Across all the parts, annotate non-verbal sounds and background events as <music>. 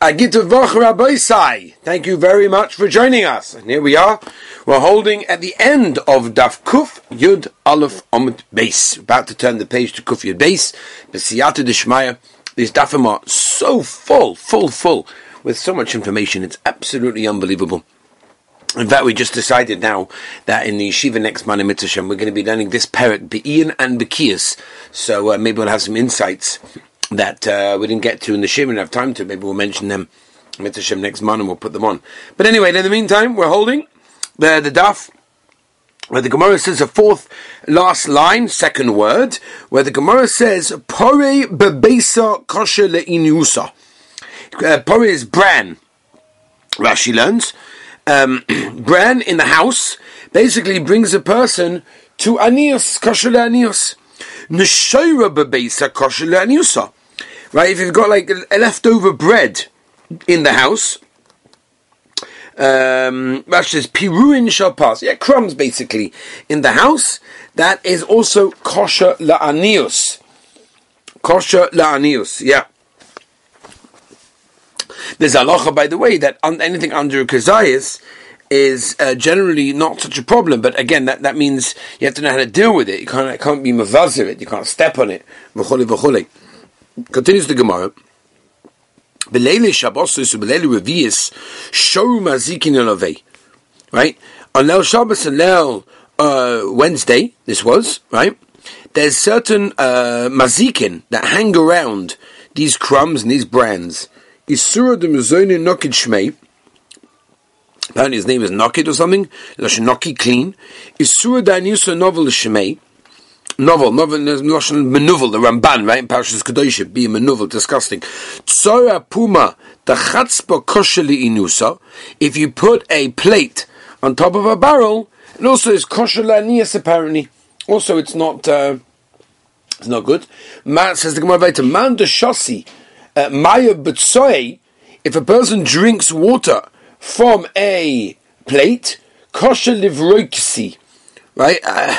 Thank you very much for joining us. And here we are. We're holding at the end of Daf Kuf Yud Aleph Omid Base. About to turn the page to Kuf Yud Base. Besiyatu Deshmaya. These Dafim are so full, full, full with so much information. It's absolutely unbelievable. In fact, we just decided now that in the yeshiva next month Mitzvah we're going to be learning this parak, Be'ian and Bekias. So uh, maybe we'll have some insights that uh, we didn't get to in the Shir and have time to. Maybe we'll mention them Mitzvah next month and we'll put them on. But anyway, in the meantime, we're holding the, the daf where the Gemara says a fourth last line, second word, where the Gemara says, Pore bebesa kosher le'inusa. Uh, pore is bran. Rashi learns. Um, <clears throat> bran in the house basically brings a person to anios, kosher le'anios. Neshoira bebesa kosher le'aniusa. Right, if you've got like a leftover bread in the house, um, Rashi says piruin shall. Yeah, crumbs basically in the house. That is also kosher la'anius. Kosher la'anius. Yeah. There's halacha, by the way, that un- anything under a kazayas is uh, generally not such a problem. But again, that, that means you have to know how to deal with it. You can't, can't be mavazir it. You can't step on it. V'chole v'chole. Continues the Gemara. Belele Shabbosus Belele Revius Shoru Mazikin. Right? On Lel Shabbos and Lel uh, Wednesday, this was, right? There's certain uh, mazikin that hang around these crumbs and these brands. Isura de Muzoni Nokid Shmei. Apparently his name is Nokid or something. Noki clean. Isura Daniusa Novel Shmei novel, novel, menuvel, the Ramban, right? In Parashas Kedoshim, be a menuvel, disgusting. Tzora puma, the chatzpa kosheli inusa, if you put a plate on top of a barrel, it also is kosher lanias apparently. Also, it's not, uh, it's not good. Man, says the Gemara later, man de shosi, uh, maya b'tsoy, if a person drinks water from a plate, kosher livroiksi, right? Uh,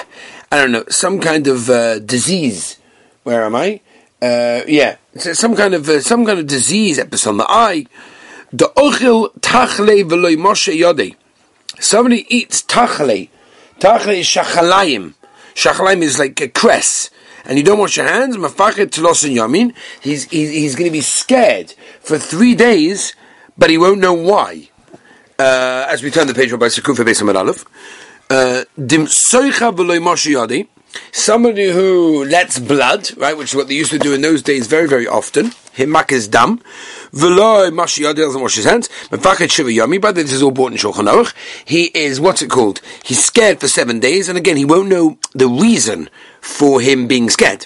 I don't know, some kind of uh, disease. Where am I? Uh, yeah, some kind of uh, some kind of disease episode on the eye. The ochil tachle v'loy moshe yode. Somebody eats tachle. Tachle is shachalayim. Shachalayim is like a cress. And you don't wash your hands, mafachet telos yamin. He's, he's, he's going to be scared for three days, but he won't know why. Uh, as we turn the page by Sekufa Beis Aleph. Uh, somebody who lets blood, right, which is what they used to do in those days very, very often. Himak is dam. Veloy mashiyadi doesn't wash his hands. Mefachet shiva yami, but this is all bought in Shulchan Aruch. He is, what's it called? He's scared for seven days, and again, he won't know the reason for him being scared.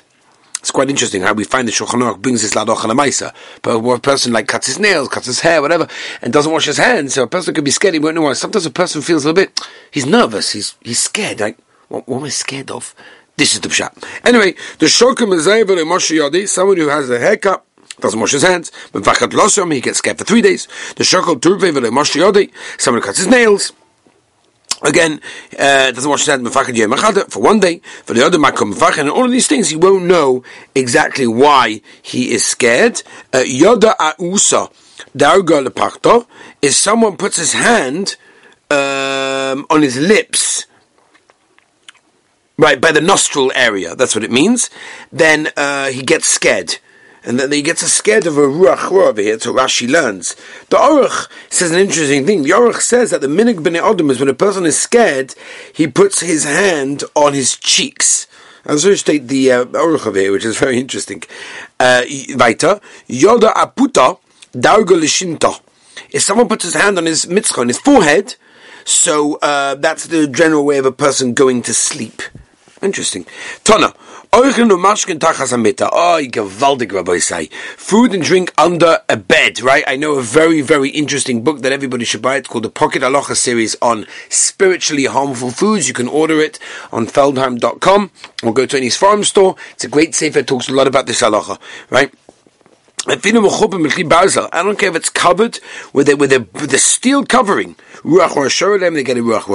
It's quite interesting how we find the Shulchan Aruch brings this ladoch and a But a person like cuts his nails, cuts his hair, whatever, and doesn't wash his hands, so a person could be scared, he won't know why. Sometimes a person feels a little bit, he's nervous, he's, he's scared, like, what, what am I scared of? This is the pshat. Anyway, the shokim is Moshe someone who has a haircut, doesn't wash his hands, But he gets scared for three days. The shokel turve Moshe Yadi, someone cuts his nails, Again, uh, doesn't wash his hands for one day. For the other makom and all of these things, he won't know exactly why he is scared. Uh, yoda ausa darga lepachto is someone puts his hand um, on his lips, right by the nostril area. That's what it means. Then uh, he gets scared and then he gets scared of a ruach over here. So Rashi learns. The Aruch says an interesting thing. The Aruch says that the minig b'nei adam is when a person is scared, he puts his hand on his cheeks. I'll so state the uh, here, which is very interesting. Uh, weiter, Yoda aputa darga lishinta. If someone puts his hand on his mitzvah, on his forehead, so uh, that's the general way of a person going to sleep. Interesting. Tana. Oh, gewaldig, Rabbi say. Food and drink under a bed, right? I know a very, very interesting book that everybody should buy. It's called the Pocket Halacha series on spiritually harmful foods. You can order it on feldheim.com or go to any farm store. It's a great sefer. It talks a lot about this halacha, right? I don't care if it's covered with a, with a, with a steel covering. They get a Ruach.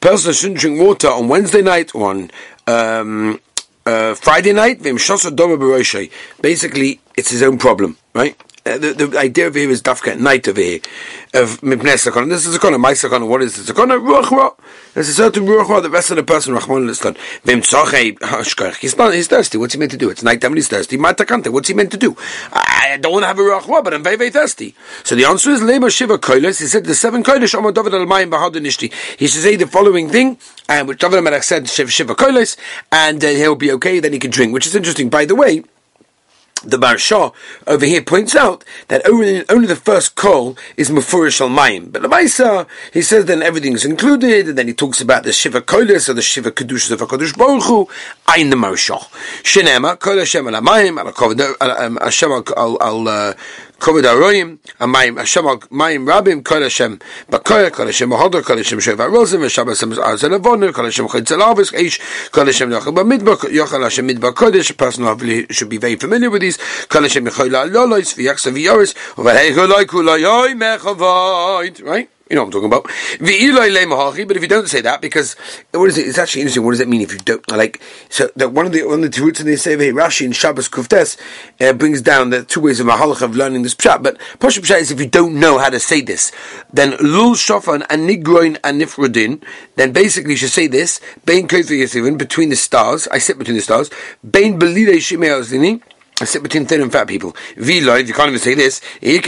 Person shouldn't drink water on Wednesday night or on, um, uh, Friday night, basically, it's his own problem, right? Uh, the, the idea of here is dafka night over here of mipnei sakana. This is a sakana. My sakana. What is the sakana? Ruach ra. There's a certain ruach ra. The rest of the person rachman l'stan. Vim tzachei hashkach. He's not. He's thirsty. What's he meant to do? It's night time and he's thirsty. Matakante. What's he meant to do? I don't want to have a ruach ra, but I'm very very thirsty. So the answer is lema shiva koiles. He said the seven koiles. Omar David al mayim bahadinishti. He should say the following thing, and which David Melech said shiva koiles, and uh, he'll be okay. Then he can drink, which is interesting. By the way the Marsha over here points out that only, only the first call is Mufurish al Mayim. But the Maisa, he says then everything is included, and then he talks about the Shiva Koilis or the Shiva Kedush of HaKadosh Baruch Hu, Ein the Marsha. Shinema, Kol Hashem al Mayim, al Hashem al uh, Kovid Aroyim, Amayim, Hashem Mayim Rabim, Kol Hashem Bakoya, Kol Hashem Mahodar, Kol Hashem Sheva Hashem Hashem Azel Avonir, Kol Hashem Chod Zelavis, Eish, Kol Hashem Yochel Bamidbar, Yochel Hashem Midbar Kodesh, a person should be very familiar with these, Kol Hashem Yochel Lolois, V'yachsa V'yoris, V'hei Choloi Kuloyoi Mechavoid, right? You know what I'm talking about. But if you don't say that, because what is it? It's actually interesting. What does it mean if you don't like? So that one of the one of the roots in the say Rashi in Shabbos Kuftes uh, brings down the two ways of mahalach of learning this pshat. But Pasha pshat is if you don't know how to say this, then lul shofan and nigroin and nifrodin. Then basically you should say this: Bein between the stars. I sit between the stars. Bein belidei shimei sit between thin and fat people. Vilo, if you can't even say this, if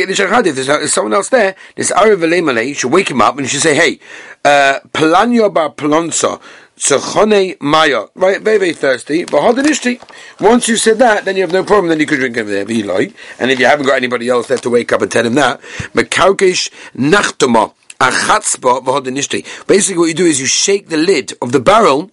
there's someone else there, this Malay, you should wake him up and you should say, hey, uh, Pelanyo bar Pelonso, Tzachone Maya. Right, very, very thirsty. Once you said that, then you have no problem, then you could drink over there, Vilo. And if you haven't got anybody else there to wake up and tell him that, Mekaukish Nachtoma. Basically, what you do is you shake the lid of the barrel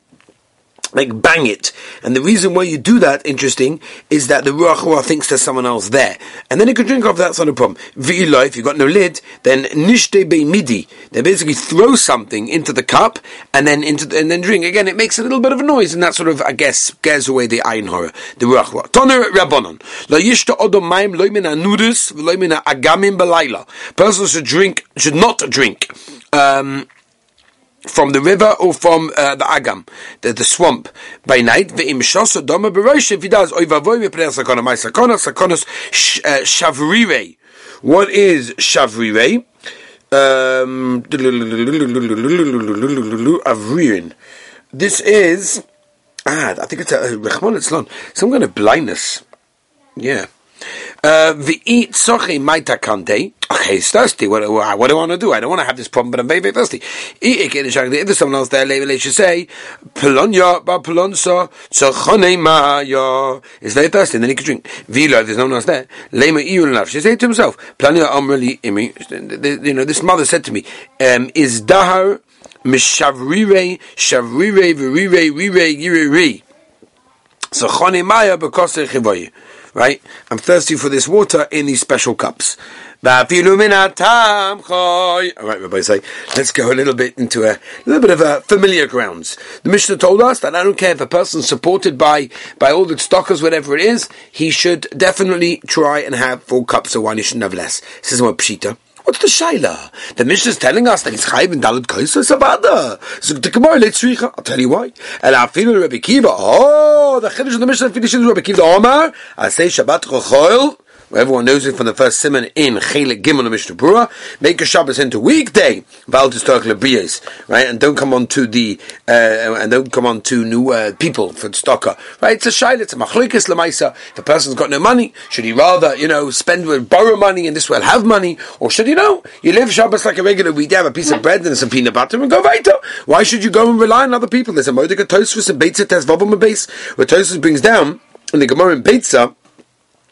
like bang it. And the reason why you do that, interesting, is that the Ruach thinks there's someone else there. And then you can drink off that's not a problem. V'ila, if you've got no lid, then nishte be midi. They basically throw something into the cup and then into the, and then drink. Again, it makes a little bit of a noise and that sort of, I guess, scares away the ayin horror, the Ruach Toner Rabbanon. La yishta odom maim loimin anudus, loimin agamim belayla. Person should drink, should not drink, um, from the river or from uh, the agam, the, the swamp by night. If he does uh, shavrire. What is shavrire? Um. This is ah, I think it's a rechmon etzlon, some kind of blindness. Yeah. Uh, V'it sochi maita kante. Okay, he's thirsty. What, what, do I want to do? I don't want to have this problem, but I'm very, very thirsty. If there's someone else there, they should say, maya. He's very thirsty, and then he can drink. Vila, there's no one else there, lema iyul She say to himself. You know, this mother said to me, um, is dahar mishavrire, shavrire, virire, rire, yiriri. So chone maya because chivoye right? I'm thirsty for this water in these special cups. All right, Rabbi say, let's go a little bit into a, a little bit of a familiar grounds. The Mishnah told us that I don't care if a person's supported by by all the stockers, whatever it is, he should definitely try and have four cups of wine. He shouldn't have less. This is what pshita. What's the shaila? The Mishnah is telling us that he's chayv in dalit koisa savada. So the Gemara leitzricha. I'll tell you why. And feel Rabbi Kiva. Oh, the chiddush of the Mishnah finishes Rabbi Kiva. Omar, I say Shabbat Everyone knows it from the first simon in Chelik Gimel Mishnah Brura. Make a Shabbos into weekday. Right? And don't come on to the uh, and don't come on to new uh, people for stocker, right? It's a shaila, it's a machlokes lemaisa. If a person's got no money, should he rather you know spend with borrow money and this way have money, or should you know you live Shabbos like a regular week, have a piece of bread and some peanut butter and go weiter? Why should you go and rely on other people? There's a modika tosfus and beitza tes vavim base where tosfus brings down in the Gemara in Beitza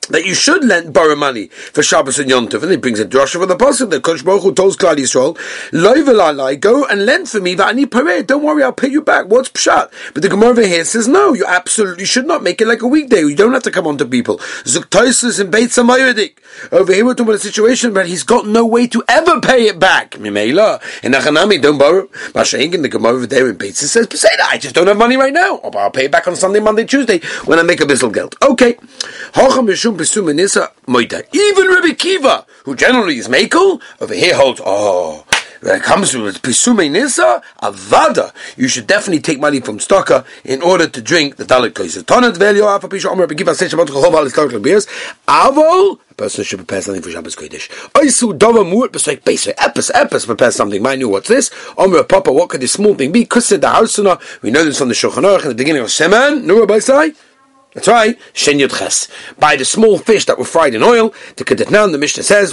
that you should lend borrow money for Shabbos and Yom Tov, and he brings a drasha for the pasuk that Kosh Baruch Hu tells Klal Yisrael, "Loy go and lend for me that I need parade. Don't worry, I'll pay you back." What's pshat? But the Gemara over here says, "No, you absolutely should not make it like a weekday. You don't have to come on to people." Zuktoisus and Beit Samayodik. Over here we're talking about a situation where he's got no way to ever pay it back. Mimela in Achanami, don't borrow. Mashayin in the Gemara over there in Beit says, "Say that I just don't have money right now. Oh, or I'll pay it back on Sunday, Monday, Tuesday when I make a bissel geld." Okay. Even Rabbi Kiva, who generally is Makel, over here holds, oh, when it comes to Pisume Nisa, Avada, you should definitely take money from Stocker in order to drink the Dalit Koisa. Tonat Velio, Afa Pisha Omer, Begiva Sech Shabbat Chol Al Stocker Beers, Avol, a person should prepare something for Shabbos Kodesh. Oisu Dova Muat, Besek Besa, Epis, Epis, prepare something. I knew what's this? Omer, Papa, what could this small thing be? Kusid the Hausuna, we know this on the Shulchan in the beginning of Seman, Nura. That's right, Shen Yud Ches. By the small fish that were fried in oil, to Kedetnan, the Mishnah says.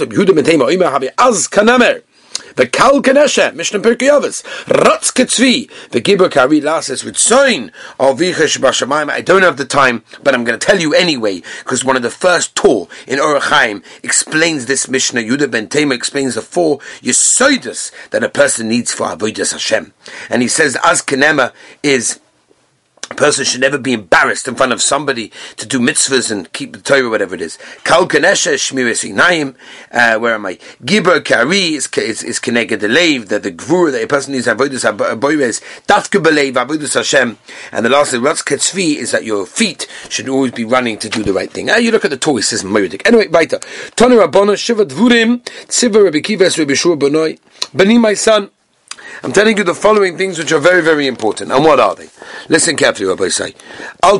The Kal Kanesha, Mishnah Pirkei Avos, Ratz Ketzvi, the Gibber Kari Lasis with sign of Vichesh Bashamayim. I don't have the time, but I'm going to tell you anyway, because one of the first Torah in Orachaim explains this Mishnah. Yudah Ben Tema explains the four Yesoidas that a person needs for Avodas Hashem. And he says, Az Kanema is a person should never be embarrassed in front of somebody to do mitzvahs and keep the Torah, whatever it is. Kal Kanesha Shmiris Inayim, uh, where am I? Gibber Kari is, is Keneged Lev, that the Gvur that a person needs Avodas Aboyres, Dafke Belev, Avodas Hashem. And the last, thing, Ratz Ketzvi, is that your feet should always be running to do the right thing. Uh, you look at the Torah, it says Moedik. Anyway, weiter. Tonu Rabbana, Shiva Dvurim, Tziva Rabbi Kivas, Rabbi Shur Benoi, Bani, my son, I'm telling you the following things which are very, very important. And what are they? Listen carefully, Rabbi say. Uh,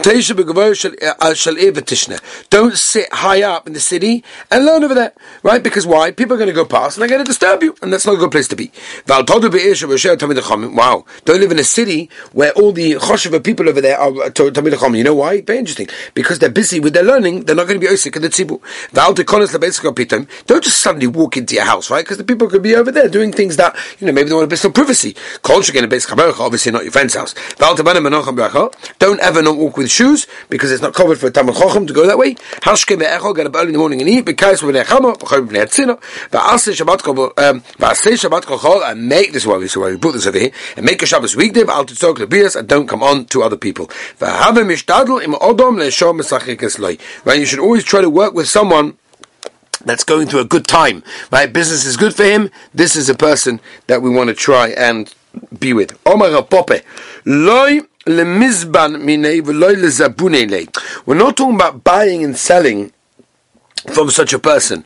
Don't sit high up in the city and learn over there. Right? Because why? People are going to go past and they're going to disturb you. And that's not a good place to be. Wow. Don't live in a city where all the choshev people over there are Tamid You know why? Very interesting. Because they're busy with their learning, they're not going to be osik in the tzibur. Don't just suddenly walk into your house, right? Because the people could be over there doing things that, you know, maybe they want to be some privacy. Obviously not your friend's house. Don't ever not walk with shoes because it's not covered for a Talmud Chochem to go that way. Get up early in the morning and eat because when um, and make this why we so we put this over here and make a Shabbos weekday and don't come on to other people. Right, you should always try to work with someone that's going through a good time. Right? Business is good for him. This is a person that we want to try and be with. Omar Pope. We're not talking about buying and selling from such a person.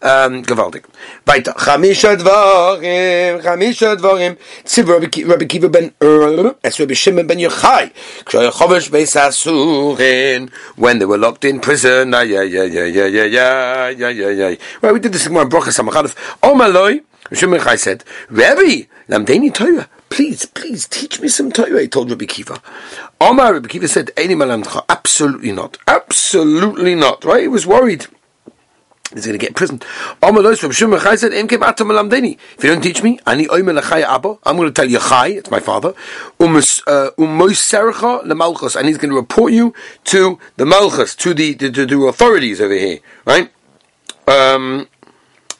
Um, gewaltig. Weiter. Chamisha Dvorim, Chamisha Dvorim. Tziv Rabbi Kiva ben Ur, es Rabbi Shimon ben Yochai. Kshoy Chovesh Beis Asurin. When they were locked in prison. Yeah, yeah, yeah, yeah, yeah, yeah, yeah, yeah, yeah. Well, we did this in one of Brocha Samachadov. Omaloi, Shimon Yochai said, Rabbi, Lamdeni Torah. Please, please teach me some Torah, he told Rabbi Kiva. Omar Rabbi Kiva said, Absolutely not. Absolutely not. Right? He was worried. He's going to get prison. If you don't teach me, I'm going to tell you Chai, it's my father, uh, and he's going to report you to the Malchus, to the, the, the authorities over here, right? Um,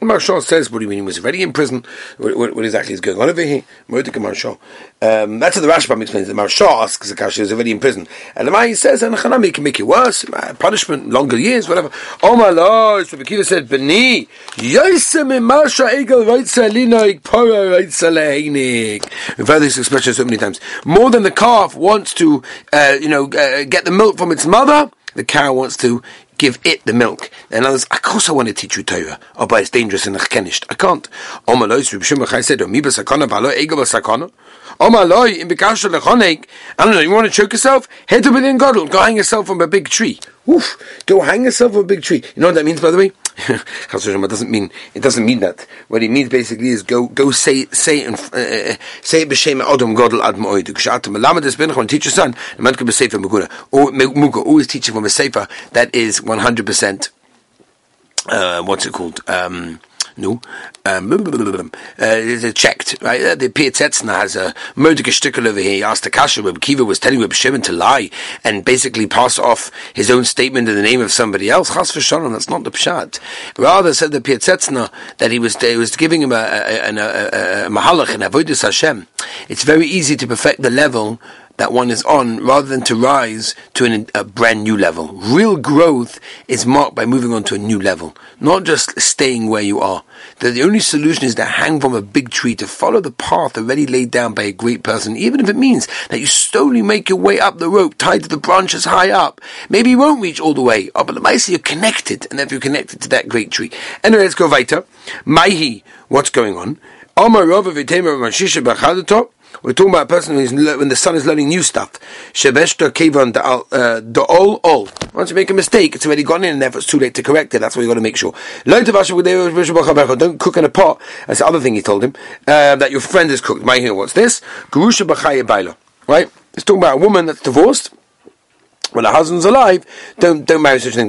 Marshal says, what do you mean he was already in prison? What, what, what exactly is going on over here? Mordecai Marshal. Um, that's what the Rashbam explains. The Marshal asks the Kashi is already in prison. And the Mai says, and Hanami can make it worse, uh, punishment, longer years, whatever. Oh my Lord, so Kiva said, Beni, Yosem Marsha Egel Reitzalinoik, Pora Reitzalehinik. We've heard this expression so many times. More than the calf wants to, uh, you know, uh, get the milk from its mother, the cow wants to give it the milk. And others, of course I want to teach you Torah, oh, but it's dangerous and chenished. I can't. Omalois, Reb Shimon Chai said, Omi b'sakana, v'alo ego b'sakana. Omaloi, in b'kasha lechonek, I don't know, you want to choke yourself? Head to within Godel, go hang yourself from a big tree. Oof, go hang yourself from a big tree. You know what that means, by the way? <laughs> doesn't mean it doesn't mean that. What it means basically is go go say say and uh, say b'shem adam godel ad moed. Kshat melamed es ben chon teach your son. The man can be sefer muguna. Or muga always teach him from a sefer that is one hundred percent. Uh, what's it called? Um, no, um, uh, checked. Right? Uh, the Piaseczna has a murder sticker over here. He asked the Kasha, Reb Kiva was telling Reb Shimon to lie and basically pass off his own statement in the name of somebody else. Chas v'shalom, that's not the pshat. Rather said the Piaseczna that he was he was giving him a, a, a, a, a mahalach in avodas Hashem. It's very easy to perfect the level that one is on rather than to rise to an, a brand new level. Real growth is marked by moving on to a new level, not just staying where you are. That the only solution is to hang from a big tree, to follow the path already laid down by a great person, even if it means that you slowly make your way up the rope, tied to the branches high up. Maybe you won't reach all the way, up, but mice you're connected, and if you're connected to that great tree. Anyway, let's go weiter. Maihi, what's going on? We're talking about a person who's when the son is learning new stuff. Kevan all. Once you make a mistake, it's already gone in, and therefore it's too late to correct it. That's what you got to make sure. Don't cook in a pot. That's the other thing he told him uh, that your friend is cooked. My here, what's this? Right? It's talking about a woman that's divorced when her husband's alive, don't don't marry such a thing.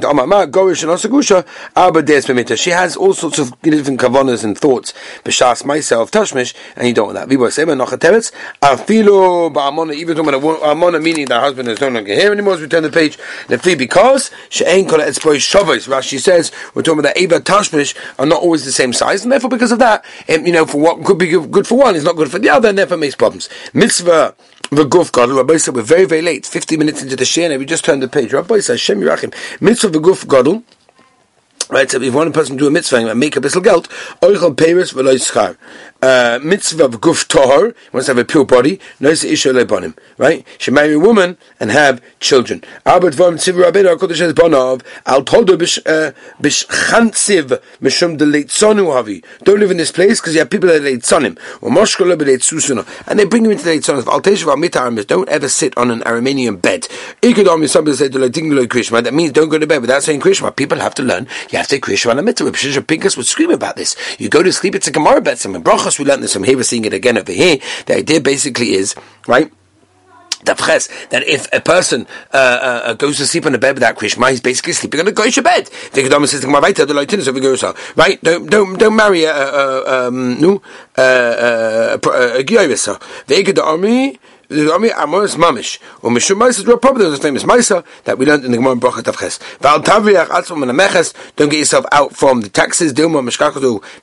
She has all sorts of different kavanas and thoughts. B'shas myself tashmish, and you don't want that. Viva sema nochateretz. Afilo ba'amona. Even talking about amona, meaning that husband is no longer here anymore. As we turn the page, the because she'ain kol etzboy shavos. Rashi says we're talking about that eva tashmish are not always the same size, and therefore because of that, you know, for what could be good for one is not good for the other, and therefore makes problems. Mitzvah the Guf Gadol. Rabbi said we're very, very late, 50 minutes into the Shia, we just turned the page. Rabbi said, Shem Yirachim, mitzvah the Guf Gadol. Right, so if one person do a mitzvah and make a bissel geld, oichel peiris v'loy schar uh, mitzvah of guf tohar, wants to have a pure body, the isha lebanim, right? She marry a woman and have children. Albert vom tzivu rabbeinu HaKodesh has bonov, al toldo uh, bishchantziv mishum de leitzonu havi. Don't live in this place because you have people that are leitzonim. Or moshkolo b'leitzusuna. And they bring you into the leitzonim. Al teshuv al mita don't ever sit on an Aramean bed. Ikadom is somebody say, Krishma. That means don't go to bed without saying Krishma. People have to learn. You have to say Krishma on a mitzvah. Shishah Pinkas would scream about this. You go to sleep, it's a Gemara bet, some brachas, we learned this from here, we're seeing it again over here. The idea basically is, right? that if a person uh, uh, goes to sleep on a bed without Krishma, he's basically sleeping on a goyish bed. Right? Don't don't don't marry a a um, no a a, a, a, the Ami Amos Mamish. Or Mishum Maisa is real. There's a famous Maisa that we learned in the Gemara in Bracha Tavches. Val Tavriach and. Don't get yourself out from the taxes. Dilma.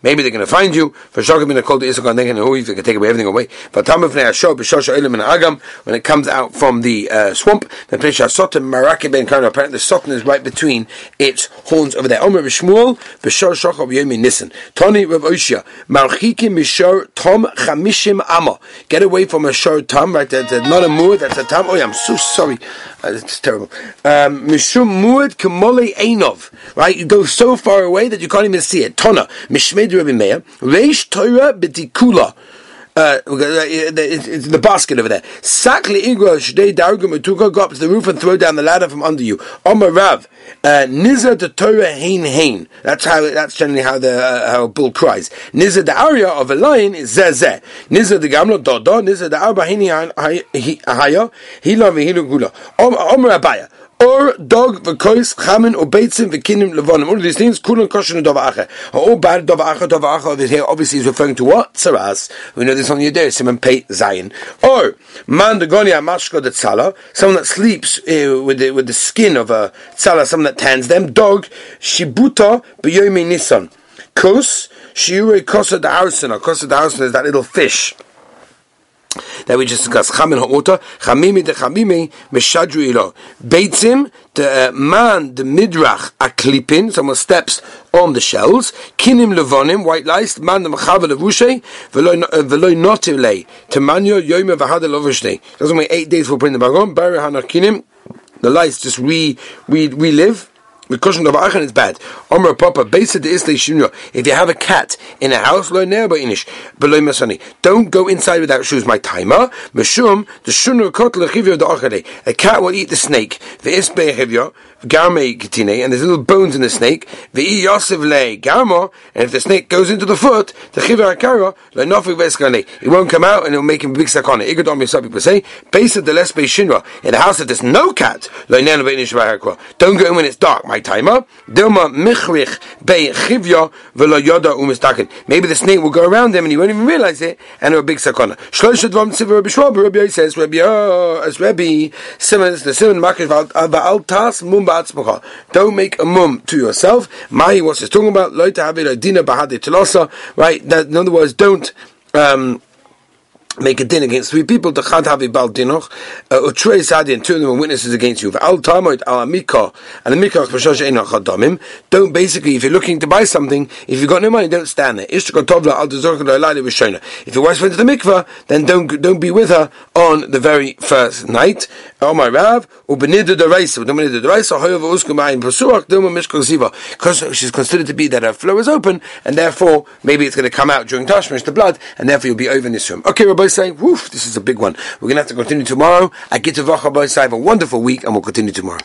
Maybe they're going to find you. For Shagam in a cold Isakan, they're going to they can take away everything away. B'Shosha Elim and Agam. When it comes out from the uh, swamp, the place Sotim Maraki Ben Karna. Apparently, the Sotin is right between its horns over there. Omer B'Shmuel B'Shor Shochav Yomi Nissen. Tony Rav Oshia. Marchikim Mishor Tom Chamishim Amma. Get away from a Shor Tom, right that's not a muad, that's a tam. Oh, yeah, I'm so sorry. Uh, it's terrible. Um, Mishum muad kemole einov. Right? You go so far away that you can't even see it. Tona. Mishmed Rabbi Meir. Reish Torah b'tikula. Uh, it's the basket over there. Sakli igro shdei dargum etuka go up to the roof and throw down the ladder from under you. Omar Rav uh, niza the Torah hein hein. That's how. That's generally how the uh, how a bull cries. Niza the area of a lion is zeh Niza the gamlo dodo. Niza the arba hini haya. Hila v'hilu gula. Omar Abaya or dog v'kois chamin or beitzim v'kinim levonim. All of these things, kulan kosher dova All bad dova acha dova acha over here obviously is referring to what? Tzaras. We know this on Yedei, Simon Pei Zion. Or man the goni amashko the someone that sleeps uh, with the with the skin of a tzala, someone that tans them. Dog shibuta b'yomi nisan. Kos shiure kosa the arson. Kosa arson is that little fish that we just discussed. Chamin ha'ota, chamimi de chamimi, meshadru ilo. Beitzim, the uh, man, the midrach, a klipin, someone steps on the shells. Kinim levonim, white lice, man the machava levushe, veloy uh, notiv lei, temanyo yoime v'hada lovishne. Doesn't wait eight days for putting the bag on, bari hanakinim, the lice just re, re, relive, because of Achan is bad. Omer Papa, If you have a cat in a house, lo ne'er inish, below masani. Don't go inside without shoes. My timer, meshum the shunur kot lechivyo the A cat will eat the snake. The and there's little bones in the snake. The yosef le garmo, and if the snake goes into the foot, the chivyo akara. It won't come out, and it'll make him a big sakana. Igadom yisab people say, base of the lesbe shinra in a house that there's no cat. Don't go in when it's dark. My timer. Dilma michrich be chivya velo yoda umistakin. Maybe the snake will go around them and he won't even realize it, and it'll big sakana. Shlosh dvam tzivar Rabbi Shmuel. Rabbi says Rabbi as Rabbi Simmons the Simon makish Don't make a mum to yourself. Mahi what's he talking about? Right. That in other words, don't. Um, make a din against three people, the havi bal dinoch, uh, utrei sadi, and two of them are witnesses against you. Al tamoid al amikah, and the mikach b'shosh enoch. Don't basically, if you're looking to buy something, if you've got no money, don't stand there. Al. If your wife's went to the mikvah, then don't don't be with her on the very first night. Oh my Rav, ubenidu deraisa, ubenidu deraisa, hoyev uskum ayin pasuach, duma mishkol ziva. Because she's considered to be that her flow is open, and therefore maybe it's going to come out during tashmish, the blood, and therefore you'll be over in this room. Okay, Rabbi say, woof, this is a big one. We're going to have to continue tomorrow. I get to Vacha Have a wonderful week, and we'll continue tomorrow.